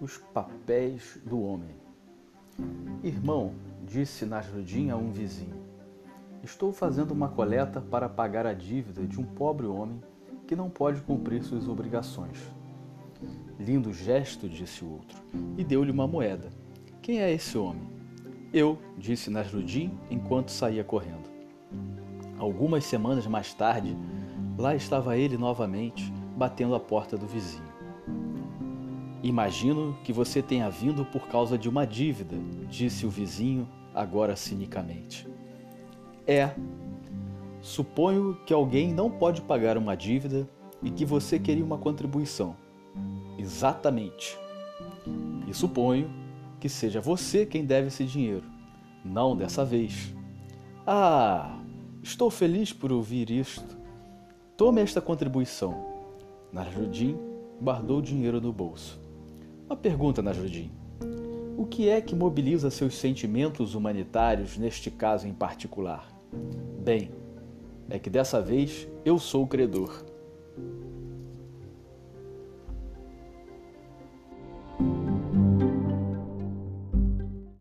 Os papéis do homem. Irmão, disse Nasruddin a um vizinho, estou fazendo uma coleta para pagar a dívida de um pobre homem que não pode cumprir suas obrigações. Lindo gesto, disse o outro, e deu-lhe uma moeda. Quem é esse homem? Eu, disse Nasruddin enquanto saía correndo. Algumas semanas mais tarde, lá estava ele novamente, batendo a porta do vizinho. Imagino que você tenha vindo por causa de uma dívida, disse o vizinho, agora cinicamente. É. Suponho que alguém não pode pagar uma dívida e que você queria uma contribuição. Exatamente. E suponho que seja você quem deve esse dinheiro, não dessa vez. Ah, estou feliz por ouvir isto. Tome esta contribuição. Nasruddin guardou o dinheiro no bolso. Uma pergunta, Nasruddin. O que é que mobiliza seus sentimentos humanitários neste caso em particular? Bem, é que dessa vez eu sou o credor.